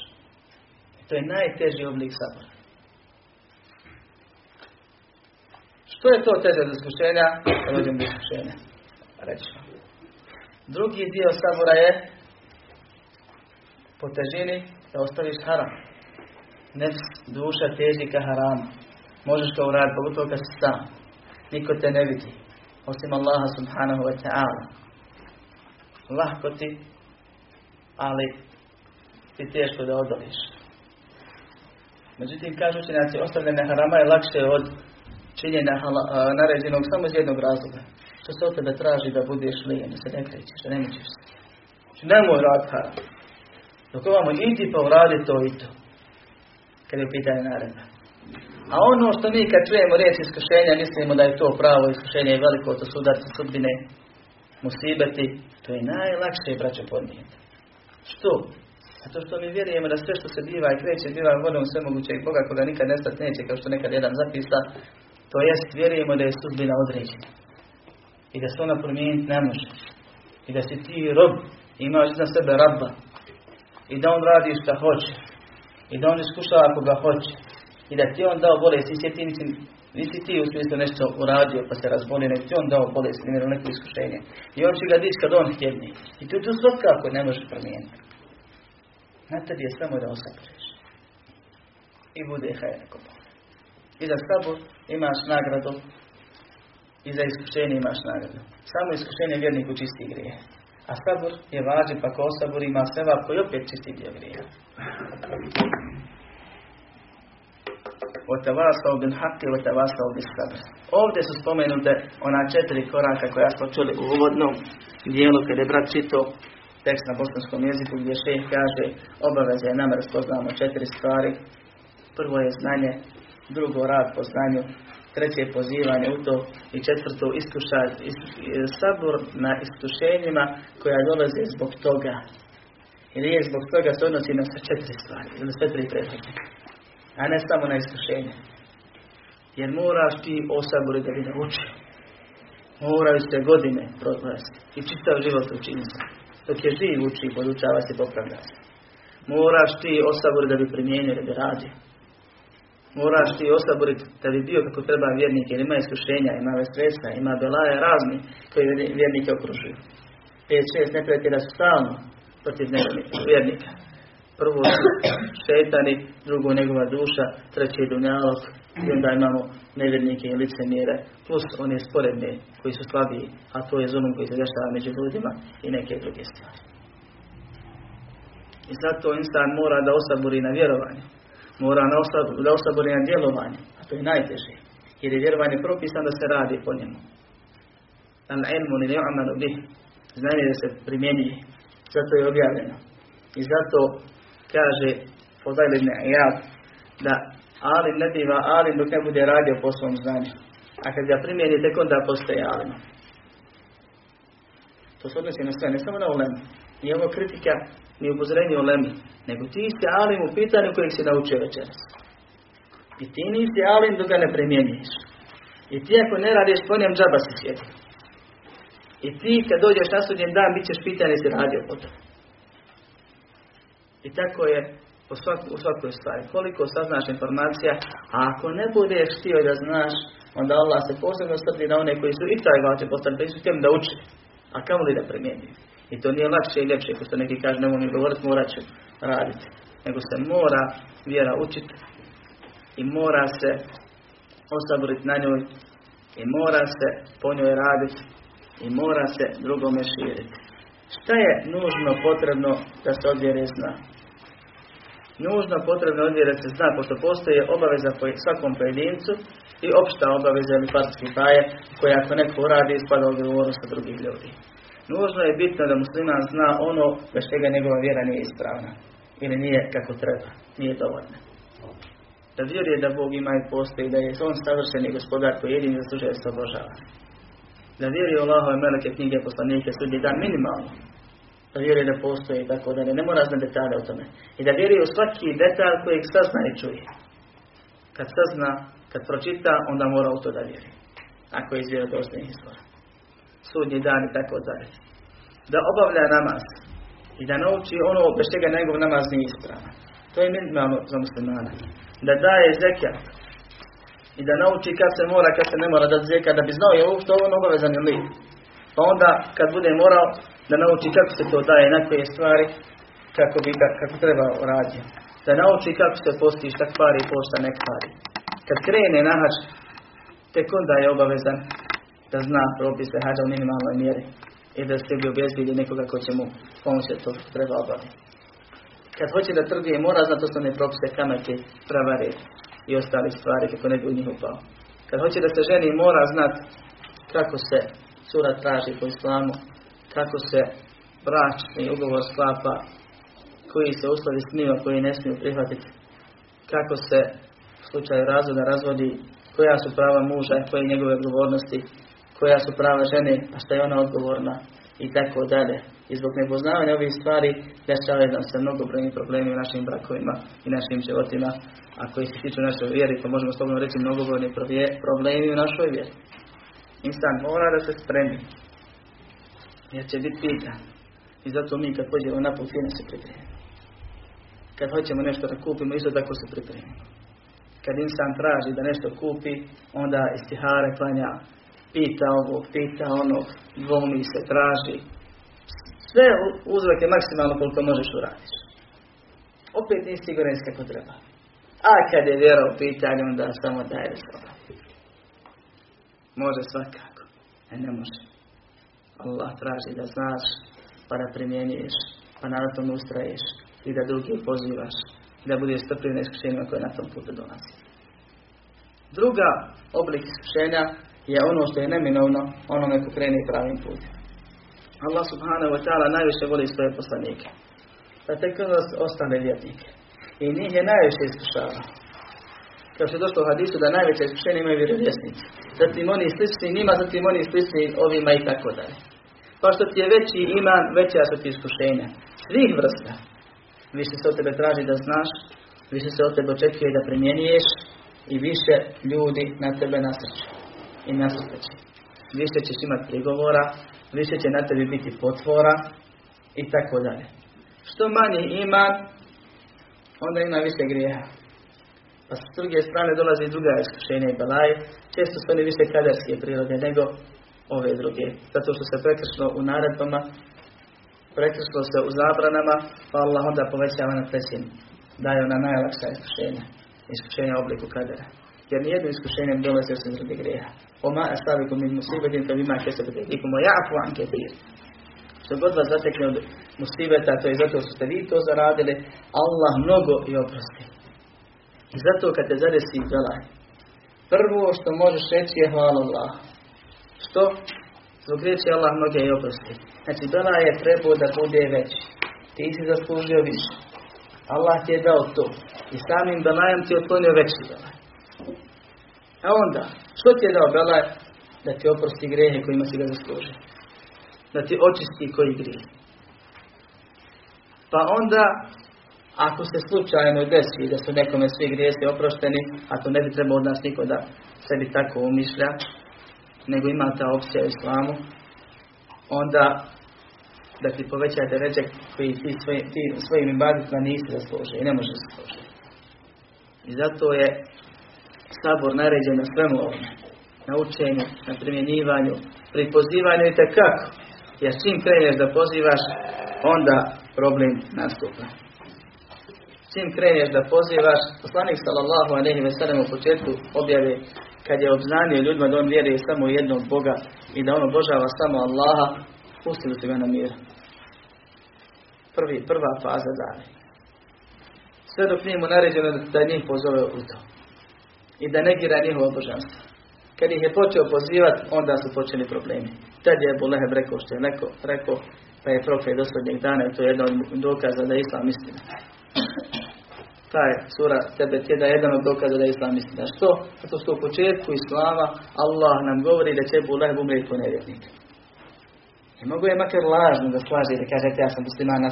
Speaker 1: To je najteži oblik sabora. Što je to teže od iskušenja? Dođem do iskušenja. Drugi dio sabora je po težini da ostaviš haram. Nefs, duša teži ka haramu. Možeš to uraditi, pogotovo kad si sam. Niko te ne vidi. Osim Allaha subhanahu wa ta'ala. Lahko ti, ali ti teško da odoliš. Međutim, kažu učenjaci, ostavljene harama je lakše od činjenja naređenog samo iz jednog razloga. Što se od tebe traži da budeš lijen, da se ne krećeš, da ne mučiš se. Znači, nemoj rad haram. Dok ovamo idi pa uradi to i to. Kad je pitanje naredba. A ono što mi kad čujemo riječ iskušenja, mislimo da je to pravo iskušenje i veliko, to su udarci sudbine, musibeti, to je najlakše, braćo, podnijeti. Što? Zato što mi vjerujemo da sve što se biva i kreće, biva vodom sve moguće i Boga koga nikad nestati neće, kao što nekad jedan zapisa, to jest vjerujemo da je sudbina određena. I da se ona promijeniti ne može. I da si ti rob, imaš za sebe rabba. I da on radi što hoće. I da on iskušava ako ga hoće. I da ti on dao bolest, i sjeti, mislim, nisi ti u smislu nešto uradio pa se razboli, nego ti on dao bolest, ili neko iskušenje. I on će ga dići kad on htjedni. I tu tu svakako ne može promijeniti. Na tebi je samo da osabriš. I bude hajde ko i za sabor imaš nagradu i za iskušenje imaš nagradu. Samo iskušenje vjerniku čisti grije. A sabor je vađen, pa ko sabor ima seba koji opet čisti dio grije. Bin haki, bin sabr. Ovdje su spomenute ona četiri koraka koja smo čuli u uvodnom dijelu kada je brat čito tekst na bosanskom jeziku gdje šeh kaže obaveza je nama spoznamo četiri stvari. Prvo je znanje, drugo rad po znanju, treće je pozivanje u to i četvrto iskušaj, sabor na iskušenjima koja dolaze zbog toga. Ili je zbog toga se odnosi na sve četiri stvari, ili sve tri prethodne. A ne samo na iskušenje. Jer moraš ti o saboru da bi naučio. Moraju se godine prolaziti i čitav život učiniti. Dok je živ uči, podučava se, popravlja se. Moraš ti osaboriti da bi primijenio, da bi radio. Moraš ti osaboriti da bi bio kako treba vjernik, jer ima iskušenja, ima stresa, ima belaje razni koji vjernike okružuju. 5-6 neprijatelja su stalno protiv vjernika. Prvo šetani, drugo njegova duša, treći dunjalog, i onda imamo nevjernike i licemjere, plus one sporedne koji su slabiji, a to je zulum koji se dešava među ljudima i neke druge stvari. I zato insan mora da osaburi na vjerovanje. Mora da osaburi na djelovanje, a to je najteže. Jer je vjerovanje propisano da se radi po njemu. Al ilmu ni ni'malu bih. Znanje da se primjenjuje. Zato je objavljeno. I zato kaže Fodajl ibn Iyad da ali ne biva alim dok ne bude radio po svom znanju. A kad ga primijeni, tek onda postaje alim. To se odnosi na sve, ne samo na ulemu. Nije ovo kritika, ni upozorenje ulemi. Nego ti si alim u pitanju kojeg si naučio večeras. I ti nisi alim dok ga ne primjenjuješ. I ti ako ne radiš po njem, džaba si sjeti. I ti kad dođeš na sudnjen dan, bit ćeš pitan si radio po tome. I tako je u, u svakoj stvari. Koliko saznaš informacija, a ako ne budeš htio da znaš, onda Allah se posebno srdi na one koji su i taj vaće postavili, su htjeli da uči, a kamo li da primijeni. I to nije lakše i ljepše, ako što neki kaže, nemoj mi govoriti, morat ću raditi. Nego se mora vjera učiti i mora se osaboriti na njoj i mora se po njoj raditi i mora se drugome širiti. Šta je nužno potrebno da se odvjere zna? nužno potrebno odvjere se zna, pošto postoje obaveza po svakom pojedincu i opšta obaveza ili partijski koja ako neko uradi ispada odgovornost drugih ljudi. Nužno je bitno da musliman zna ono bez čega njegova vjera nije ispravna ili nije kako treba, nije dovoljna. Da vjeruje da Bog ima i postoji, da je on savršeni gospodar koji jedini zaslužuje se obožava. Da vjeruje Allahove meleke knjige poslanike sudi dan minimalno, da vjeruje da postoji tako dalje. Ne mora znati detalje o tome. I da vjeruje u svaki detalj kojeg sazna i čuje. Kad sazna, kad pročita, onda mora u to da vjeruje. Ako je iz vjerodostojnih izvora. Sudnji dan i tako dalje. Da obavlja namaz i da nauči ono bez čega njegov namaz nije ispravan. To je minimalno za muslimana. Da daje zekijat i da nauči kad se mora, kad se ne mora da zekijat, da bi znao je uopšte ovo obavezan ili Pa onda kad bude morao da nauči kako se to daje na koje stvari, kako bi kako treba raditi. Da nauči kako se posti šta kvari pošta ne kvari. Kad krene na hač, tek onda je obavezan da zna propise hađa u minimalnoj mjeri i da se bi obezbili nekoga ko će mu pomoći to treba obaviti. Kad hoće da trguje, mora znati osnovne propise kamate, pravare i ostale stvari kako ne bi u njih upao. Kad hoće da se ženi, mora znati kako se sura traži po islamu, kako se bračni ugovor sklapa, koji se uslovi smiju, koji ne smiju prihvatiti, kako se u slučaju razvoda razvodi, koja su prava muža, koje je njegove odgovornosti, koja su prava žene, a šta je ona odgovorna i tako dalje. I zbog nepoznavanja ovih stvari dešavaju nam se mnogobrojni problemi u našim brakovima i našim životima, a koji se tiču naše vjeri, pa možemo slobodno reći mnogobrojni problemi u našoj vjeri. Insan mora da se spremi, jer će biti pitan. I zato mi kad pođemo na put, se pripremimo. Kad hoćemo nešto da kupimo, isto tako se pripremimo. Kad insan traži da nešto kupi, onda istihare klanja, pita ovo, pita ono, dvomi se, traži. Sve uzroke maksimalno koliko možeš uraditi. Opet nisi siguran kako treba. A kad je vjera u pitanju, onda samo daje da Može svakako. E ne može. Allah traži da znaš, pa da primjenjuješ, pa na tom ustraješ i da drugi pozivaš da budeš strpljiv na iskušenjima koje na tom putu dolazi. Druga oblik iskušenja je ono što je neminovno onome ko krene pravim putem. Allah subhanahu wa ta'ala najviše voli svoje poslanike. Pa tek ostane vjetnike. I njih je najviše iskušava. Kao što je došlo u hadisu da najveće iskušenje imaju vjerovjesnici. Zatim oni slični njima, zatim oni slični ovima i tako dalje. Pa što ti je veći iman, veća su ti iskušenja. Svih vrsta. Više se od tebe traži da znaš, više se od tebe očekuje da primjenjuješ i više ljudi na tebe nasrću i nasrću. Više ćeš imati prigovora, više će na tebi biti potvora i tako dalje. Što manji iman, onda ima više grijeha. Pa s druge strane dolazi druga iskušenja i balaje. Često su oni više kadarske prirode nego ove druge. Zato što se prekršilo u naredbama, prekršilo se u zabranama, pa Allah onda povećava na trećinu. Daje ona najlakša iskušenja. Iskušenja u obliku kadera. Jer nijedno iskušenje ne dolazi osim druge greha. Oma astavikum min musibetin fa bima kasabat aydikum wa ya'fu an kathir. Što god vas zatekne od musibeta, to je zato što ste vi to zaradili, Allah mnogo i oprosti. I zato kad te zadesi belaj, prvo što možeš reći je hvala Allah. Što? Zbog riječi Allah mnoge i oprosti. Znači belaj je trebao da bude veći. Ti si zaslužio više. Allah ti je dao to. I samim belajem ti je otklonio veći belaj. A onda, što ti je dao belaj? Da ti oprosti grehe kojima si ga zaslužio. Da ti očisti koji grije. Pa onda ako se slučajno desi da su nekome svi grijesi oprošteni, a to ne bi trebao od nas niko da sebi tako umišlja, nego ima ta opcija u islamu, onda da ti povećate ređe koji ti, svoj, ti svojim imbaditima nisi zaslužio i ne može zaslužiti. I zato je sabor naređen na svemu ovome. Na učenju, na primjenjivanju, pri pozivanju i kako. Jer čim kreneš da pozivaš, onda problem nastupa čim kreneš da pozivaš, poslanik sallallahu alejhi ve sellem u početku objave kad je obznanio ljudima da on vjeruje samo jednog Boga i da on obožava samo Allaha, pustili su ga na mir. Prvi, prva faza dane. Sve dok nije mu naređeno da njih pozove u to. I da negira njihovo božanstvo. Kad ih je počeo pozivati, onda su počeli problemi. Tad je Ebu Leheb rekao što je rekao, rekao pa je profet do dana i to je jedan od dokaza da je islam istina taj sura tebe je da jedan od dokaza da je islam istina. Što? Zato što u početku islama Allah nam govori da će Buleh umreti ko nevjernik. I mogu je makar lažno da slaže da kažete ja sam musliman na.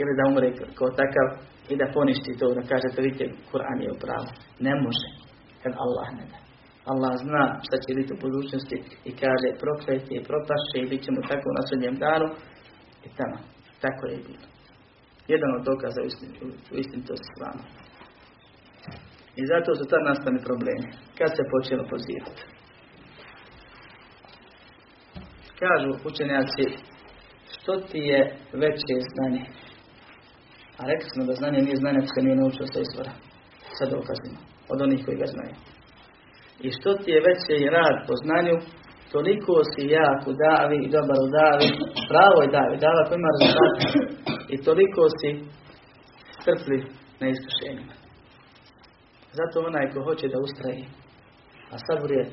Speaker 1: Ili da umre kao takav i da poništi to, da kažete vidite Kur'an je u pravu. Ne može kad Allah ne da. Allah zna šta će biti u budućnosti i kaže prokleti i propašće i bit ćemo tako na sudnjem danu i tamo. Tako je bilo. Jedan od dokaza u istin, to s vama. I zato su tad nastane problemi. Kad se počelo pozivati? Kažu učenjaci, što ti je veće znanje? A rekli smo da znanje nije znanje ako nije naučio sa izvora. Sa dokazima. Od onih koji ga znaju. I što ti je veće i rad po znanju, toliko si jak u davi i dobar u davi, pravo je davi, dava koja ima rezultat. I toliko si strpli na iskušenjima. Zato onaj ko hoće da ustraji, a sabur je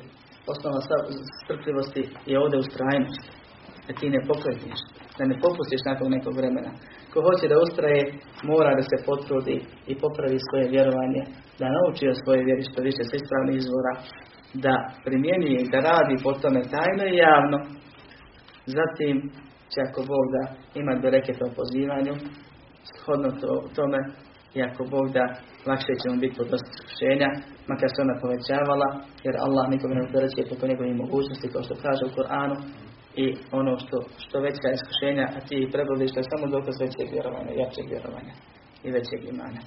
Speaker 1: osnova strpljivosti je ovdje ustrajnost. Da ti ne pokretniš, da ne popustiš nakon nekog vremena. Ko hoće da ustraje, mora da se potrudi i popravi svoje vjerovanje, da nauči o svoje vjeri što više s ispravnih izvora, da primjenjuje i da radi po tome tajno i javno. Zatim će ako Bog da ima bereket o pozivanju, shodno to, tome i ako Bog da lakše ćemo biti pod iskušenja, makar se ona povećavala, jer Allah nikome ne opterećuje preko njegovih mogućnosti, kao što kaže u Koranu, i ono što, što veća iskušenja, a ti ih što je samo dokaz većeg vjerovanja, jačeg vjerovanja i većeg imana.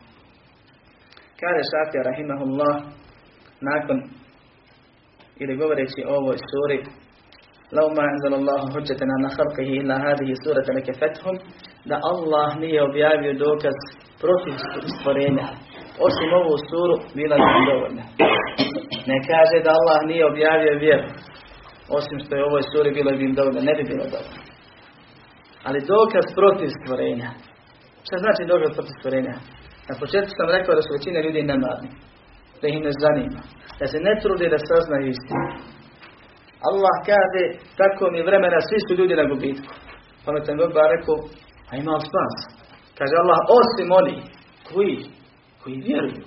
Speaker 1: Kaže Šafija Rahimahullah, nakon, ili govoreći o ovoj suri, لو ما أنزل الله حجة على خلقه إلا هذه سورة لكفتهم da Allah nije objavio dokaz protiv stvorenja osim ovu suru bila bi dovoljna ne kaže da Allah nije objavio vjeru osim što je ovoj suri bilo bi im dovoljno ne bi bilo dovoljno ali dokaz protiv stvorenja šta znači dokaz protiv stvorenja na početku sam rekao da su većina ljudi nemarni da ih ne zanima da se ne trude da saznaju istinu Allah kaže, tako mi vremena, svi su ljudi na gubitku. Pametan God ba rekao, a ima spas. Kaže Allah, osim oni koji, koji vjeruju.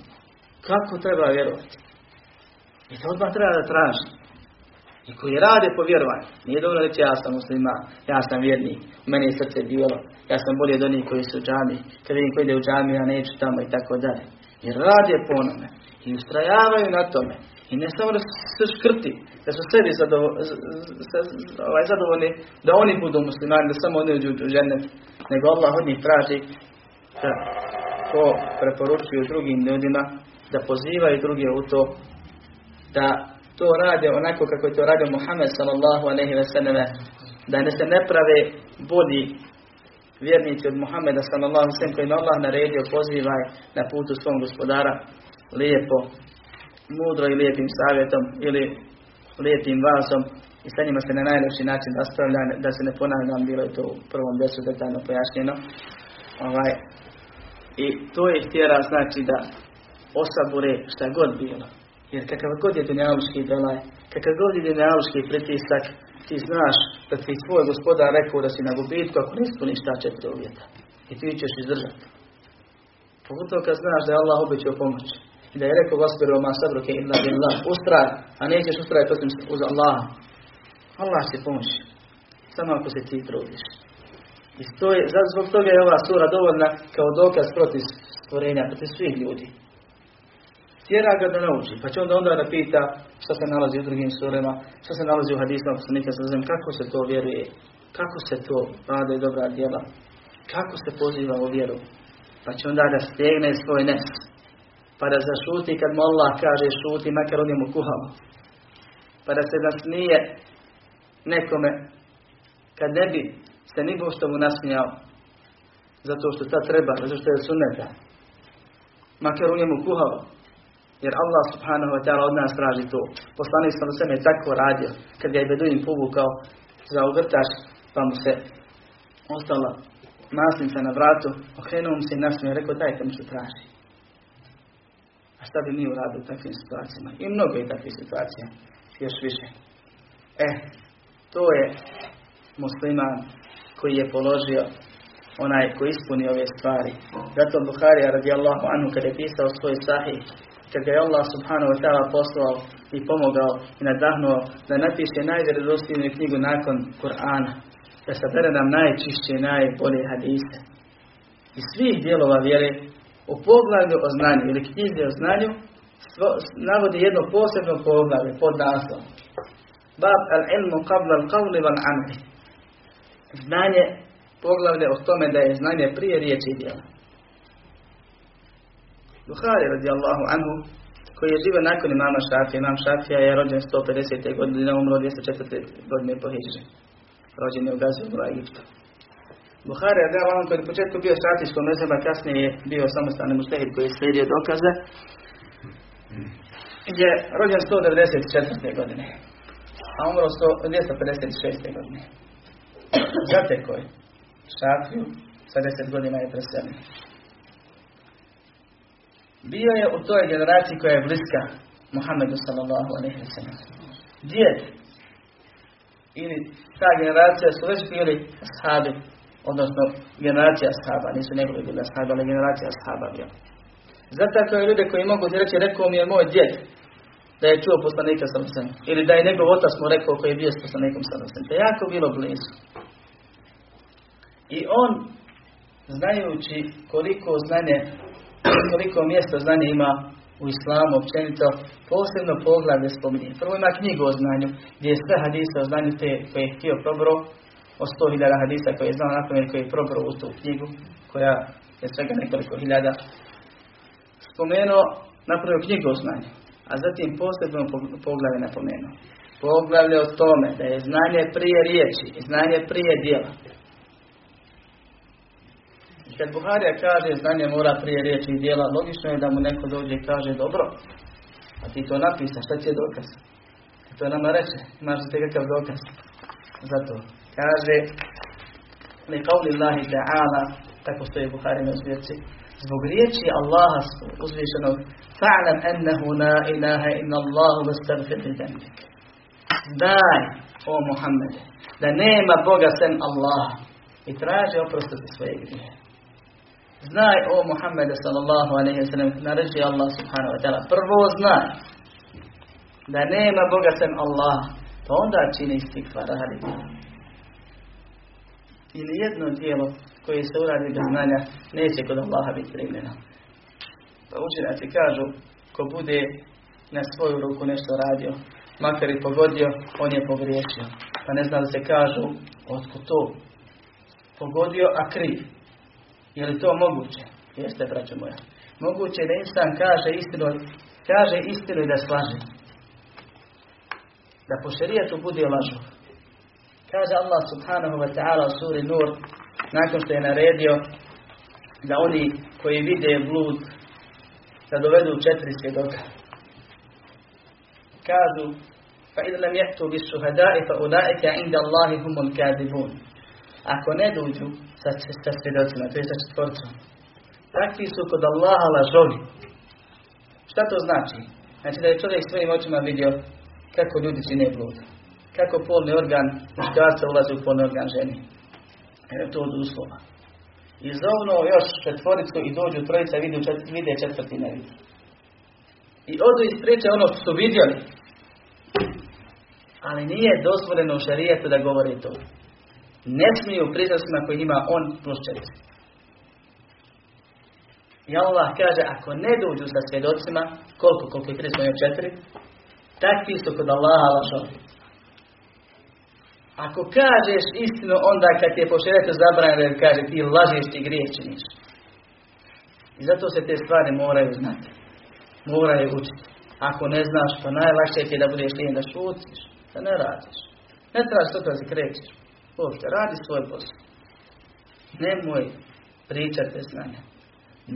Speaker 1: Kako treba vjerovati? I to odmah treba da traži. I koji rade po vjerovanju. Nije dobro reći ja sam muslima, ja sam vjernik, u meni je srce bijelo, ja sam bolje od onih koji su u džami, kad vidim koji ide u džami, ja neću tamo i tako dalje. Jer rade po onome i ustrajavaju na tome. I ne samo da su škrti, da su sebi ovaj, zadovoljni, da oni budu muslimani, da samo oni uđu u žene, nego Allah od njih traži da to preporučuju drugim ljudima, da pozivaju druge u to, da to rade onako kako je to radio Muhammed sallallahu alaihi ve selleme, da ne se ne prave bolji vjernici od Muhammeda sallallahu alaihi koji Allah naredio pozivaj na putu svom gospodara lijepo mudro i lijepim savjetom ili lijepim vasom i sa njima se na najljepši način raspravlja, da se ne ponavljam, bilo je to u prvom desu detaljno pojašnjeno. Ovaj, I to je htjera znači da osabure šta god bilo. Jer kakav god je dunjaluški belaj, kakav god je dunjaluški pritisak, ti znaš da ti svoj gospodar rekao da si na gubitku ako ne ispuniš ta četiri uvjeta. I ti ćeš izdržati. Pogotovo kad znaš da je Allah obećao pomoć i da je rekao vasbiru ma sabruke illa billah, ustraj, a nećeš ustrajati uz Allah. Allah će pomoći, samo ako se ti trudiš. I zbog toga je ova sura dovoljna kao dokaz protiv stvorenja, protiv svih ljudi. Tjera ga da nauči, pa će onda onda da pita što se nalazi u drugim surama, što se nalazi u hadisma poslanika sa kako se to vjeruje, kako se to rade dobra djela, kako se poziva u vjeru. Pa će onda da stegne svoj nes pa da zašuti kad mu Allah kaže šuti, makar on je mu. Pa da se nasmije nekome kad ne bi se ni što mu nasmijao zato što ta treba, zato što je sunneta. Makar on je mu kuhao. Jer Allah subhanahu wa ta'ala od nas traži to. Poslanik sam se je tako radio. Kad ga je Beduin povukao za uvrtač, pa mu se ostala masnica na vratu, okrenuo mu se i nasmio, rekao dajte mu što traži šta bi mi uradili u takvim situacijama? I mnogo je takvih situacija, još više. E, to je musliman koji je položio onaj koji ispuni ove stvari. Zato Buharija radijallahu anhu kada je pisao svoj sahih, kad ga je Allah subhanahu wa ta'ala poslao i pomogao i nadahnuo da napiše najvjerodostojniju knjigu nakon Kur'ana, da sabere nam najčišće i najbolje hadise. I svih dijelova vjere u poglavlju o znanju ili knjizi o znanju navodi jedno posebno poglavlje pod naslovom. Bab al-ilmu qabla al-qavli wal-amri. Znanje poglavlje o tome da je znanje prije riječi i djela. Buhari radijallahu anhu koji je živio nakon imama Šafija. Imam Šafija je rođen 150. godine, umro 204. godine po Hidži. Rođen je u Gazi u Egiptu. Buhari je dao koji je početku bio stratijskom mezheba, kasnije je bio samostalni muštehid koji je slijedio dokaze. Je rođen 194. godine, a umro 256. godine. Zateko je Šafiju, sa 10 godina je preselio. Bio je u toj generaciji koja je bliska Muhammedu sallallahu alaihi wa sallam. Djed ili ta generacija su već bili ashabi, odnosno generacija ashaba, nisu njegovi bili ashabi, ali generacija ashaba bila. Zato kao ljude koji mogu ti reći, rekao mi je moj djed, da je čuo poslanika sam ili da je njegov otac mu rekao koji je bio s poslanikom sam To je jako bilo blizu. I on, znajući koliko znanje koliko mjesto znanje ima u islamu općenito, posebno poglavlje spominje. Prvo ima knjigu o znanju, gdje je sve hadise o znanju te koje je htio probro, o sto hiljada hadisa koje je znao napomenu koji je probro u tu knjigu, koja je svega nekoliko hiljada spomenuo, napravio knjigu o znanju. A zatim posebno poglavlje napomenuo. Poglavlje o tome da je znanje prije riječi znanje prije dijela. Kad Buharija kaže znanje mora prije riječi i dijela, logično je da mu neko dođe i kaže dobro, a ti to napisa, šta će dokaz? To nama reče, imaš li kakav dokaz? Zato kaže li qavli Allahi ta'ala, tako stoji Buhari na zbirci, zbog riječi Allaha uzvišenog fa'lam ennehu la ilaha inna Allahu vastagfir li. Daj, o Muhammede, da nema Boga sem Allah i traži oprostiti svoje grije. Znaj o Muhammede sallallahu alaihi wa sallam, naređi Allah subhanahu wa ta'ala. Prvo znaj da nema Boga sem Allah, pa onda čini istikvar, radi Ili jedno dijelo koje se uradi bez znanja, neće kod Allaha biti primljeno. Pa učenjaci kažu, ko bude na svoju ruku nešto radio, makar i pogodio, on je pogriješio. Pa ne znam da se kažu, otko to? Pogodio, a kriv. Je li to moguće? Jeste, braćo moja. Moguće da insan kaže istinu, kaže istinu i da slaže. Da po šerijetu bude lažu. Kaže Allah subhanahu wa ta'ala u suri Nur, nakon što je naredio da oni koji vide blud, da dovedu četiri svjedoka. Kažu, fa idh lam jehtu bis šuhadai fa ulaika inda Allahi humul kadibun. Ako ne dođu sa, sa svjedocima, to je sa četvorcom, takvi su kod Allaha lažovi. Šta to znači? Znači da je čovjek svojim očima vidio kako ljudi čine blud. Kako polni organ muškarca ulazi u polni organ ženi. Jer je to od uslova. I zovno još četvoricu i dođu trojica vidi, vide četvrti ne vidi. I odu iz priče ono što su vidjeli. Ali nije dozvoljeno u šarijetu da govori to ne smiju prizracima koji ima on plus četiri. I Allah kaže, ako ne dođu sa svjedocima, koliko, koliko je prizracima četiri, takvi su kod Allaha lažovi. Ako kažeš istinu onda kad ti je po zabranjeno kaže ti lažeš ti grijeh. I zato se te stvari moraju znati. Moraju učiti. Ako ne znaš, pa najlakše ti je da budeš lijen da šutiš, da ne radiš. Ne trebaš sutra se krećeš. Uopšte, radi svoj posao. Nemoj pričati bez znanja.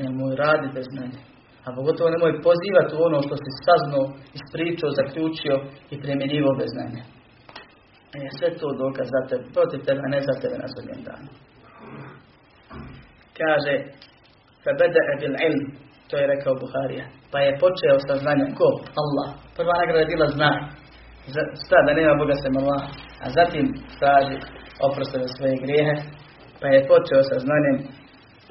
Speaker 1: Nemoj raditi bez znanja. A pogotovo nemoj pozivati u ono što si saznao, ispričao, zaključio i primjenjivo bez znanja. E, sve to dokaz za tebe, protiv tebe, a ne za tebe na sudnjem danu. Kaže, فَبَدَأَ بِالْعِلْمِ To je rekao Buharija. Pa je počeo sa znanjem. Ko? Allah. Prva nagrada je bila znanje. Šta da nema Boga sem Allah. A zatim traži oprostio svoje grijehe, pa je počeo sa znanjem,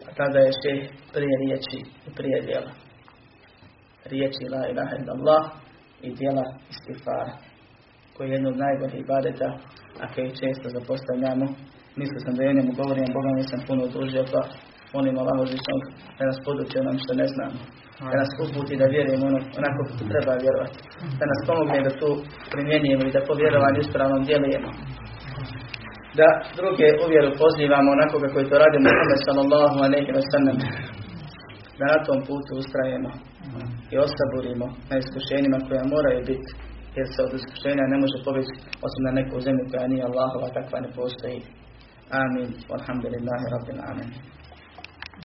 Speaker 1: a tada je še prije riječi i prije djela. Riječi la ilaha illallah i djela istifara, koji je jedno od najboljih ibadeta, a koji često zapostavljamo. Mislio sam da je njemu govorim, Boga nisam puno odužio, pa Molim Allah uzvišnog da nas poduči onom što ne znamo. Da nas uputi da vjerujemo ono, onako kako treba vjerovati. Da nas pomogne da to primjenjujemo i da po vjerovanju ispravnom djelujemo. Da druge uvjeru pozivamo onako kako je to radio Muhammed sallallahu alaihi wa sallam. Da na tom putu ustrajemo i osaburimo na iskušenjima koja moraju biti jer se od iskušenja ne može pobjeći osim na neku zemlju koja nije Allahova, takva ne postoji. Amin. Alhamdulillahi Rabbil Amin.